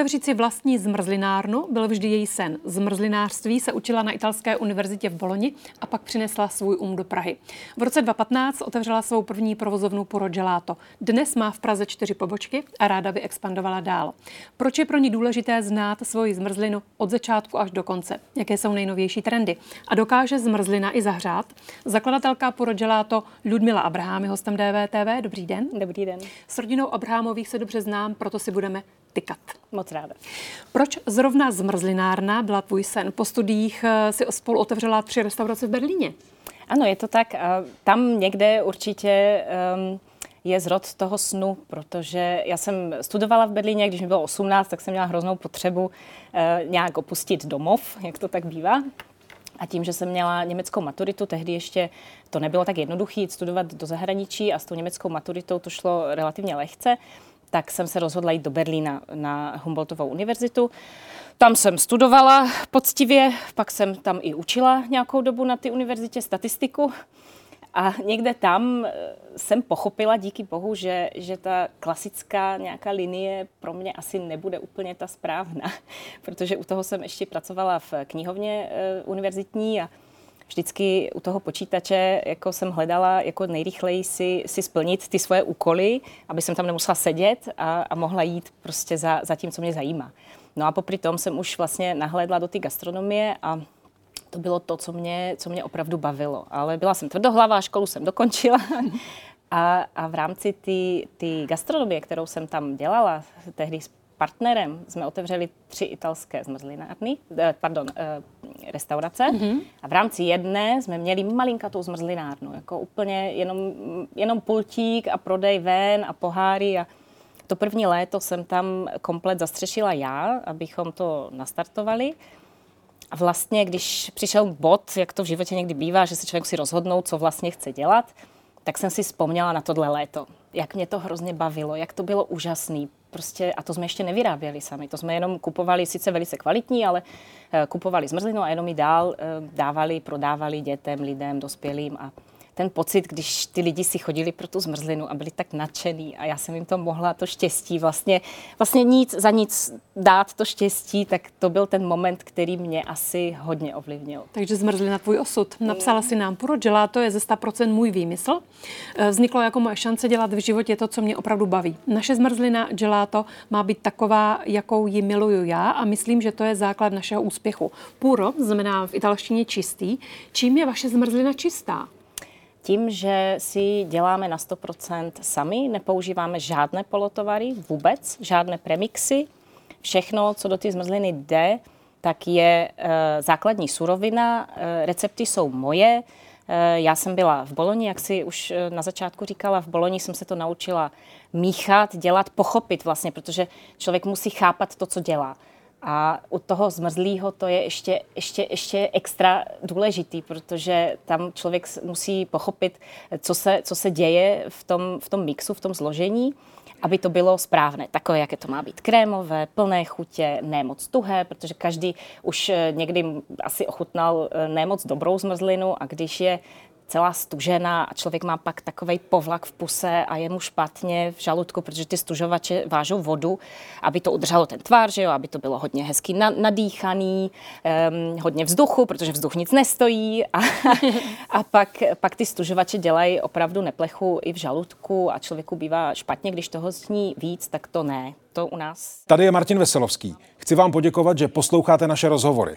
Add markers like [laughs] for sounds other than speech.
Otevřít si vlastní zmrzlinárnu byl vždy její sen. Zmrzlinářství se učila na italské univerzitě v Boloni a pak přinesla svůj um do Prahy. V roce 2015 otevřela svou první provozovnu Puro Gelato. Dnes má v Praze čtyři pobočky a ráda by expandovala dál. Proč je pro ní důležité znát svoji zmrzlinu od začátku až do konce? Jaké jsou nejnovější trendy? A dokáže zmrzlina i zahřát? Zakladatelka Puro Gelato Ludmila Abraham je hostem DVTV. Dobrý den. Dobrý den. S rodinou Abrahamových se dobře znám, proto si budeme tykat. Moc ráda. Proč zrovna zmrzlinárna byla tvůj sen? Po studiích eh, si spolu otevřela tři restaurace v Berlíně. Ano, je to tak. Tam někde určitě um, je zrod toho snu, protože já jsem studovala v Berlíně, když mi bylo 18, tak jsem měla hroznou potřebu uh, nějak opustit domov, jak to tak bývá. A tím, že jsem měla německou maturitu, tehdy ještě to nebylo tak jednoduché studovat do zahraničí a s tou německou maturitou to šlo relativně lehce, tak jsem se rozhodla jít do Berlína na Humboldtovou univerzitu. Tam jsem studovala poctivě, pak jsem tam i učila nějakou dobu na té univerzitě statistiku. A někde tam eh, jsem pochopila, díky bohu, že, že ta klasická nějaká linie pro mě asi nebude úplně ta správná, [laughs] protože u toho jsem ještě pracovala v knihovně e, univerzitní a vždycky u toho počítače jako jsem hledala jako nejrychleji si, si splnit ty svoje úkoly, aby jsem tam nemusela sedět a, a mohla jít prostě za, za tím, co mě zajímá. No a popri tom jsem už vlastně nahlédla do té gastronomie a to bylo to, co mě, co mě opravdu bavilo. Ale byla jsem tvrdohlavá, školu jsem dokončila. [laughs] A, a v rámci té gastronomie, kterou jsem tam dělala, tehdy partnerem jsme otevřeli tři italské zmrzlinárny, eh, pardon, eh, restaurace. Mm-hmm. A v rámci jedné jsme měli malinkatou zmrzlinárnu, jako úplně jenom, jenom pultík a prodej ven a poháry a to první léto jsem tam komplet zastřešila já, abychom to nastartovali. A vlastně, když přišel bod, jak to v životě někdy bývá, že se člověk si rozhodnou, co vlastně chce dělat, tak jsem si vzpomněla na tohle léto. Jak mě to hrozně bavilo, jak to bylo úžasný. Prostě, a to jsme ještě nevyráběli sami, to jsme jenom kupovali, sice velice kvalitní, ale uh, kupovali zmrzlinu a jenom ji dál uh, dávali, prodávali dětem, lidem, dospělým a ten pocit, když ty lidi si chodili pro tu zmrzlinu a byli tak nadšený a já jsem jim to mohla, to štěstí, vlastně, vlastně nic za nic dát to štěstí, tak to byl ten moment, který mě asi hodně ovlivnil. Takže zmrzlina tvůj osud. Napsala si nám, puro to je ze 100% můj výmysl. Eh, vzniklo jako moje šance dělat v životě to, co mě opravdu baví. Naše zmrzlina gelato má být taková, jakou ji miluju já a myslím, že to je základ našeho úspěchu. Puro znamená v italštině čistý. Čím je vaše zmrzlina čistá? Tím, že si děláme na 100% sami, nepoužíváme žádné polotovary vůbec, žádné premixy. Všechno, co do té zmrzliny jde, tak je e, základní surovina, e, recepty jsou moje. E, já jsem byla v Boloni, jak si už na začátku říkala, v Boloni jsem se to naučila míchat, dělat, pochopit vlastně, protože člověk musí chápat to, co dělá. A u toho zmrzlého to je ještě, ještě, ještě extra důležitý, protože tam člověk musí pochopit, co se, co se děje v tom, v tom mixu, v tom zložení, aby to bylo správné, takové, jaké to má být krémové, plné chutě, ne moc tuhé, protože každý už někdy asi ochutnal eh, ne moc dobrou zmrzlinu a když je celá stužená a člověk má pak takový povlak v puse a je mu špatně v žaludku, protože ty stužovače vážou vodu, aby to udrželo ten tvar, že jo, aby to bylo hodně hezky nadýchaný, um, hodně vzduchu, protože vzduch nic nestojí a, a pak, pak ty stužovače dělají opravdu neplechu i v žaludku a člověku bývá špatně, když toho zní víc, tak to ne. To u nás. Tady je Martin Veselovský. Chci vám poděkovat, že posloucháte naše rozhovory.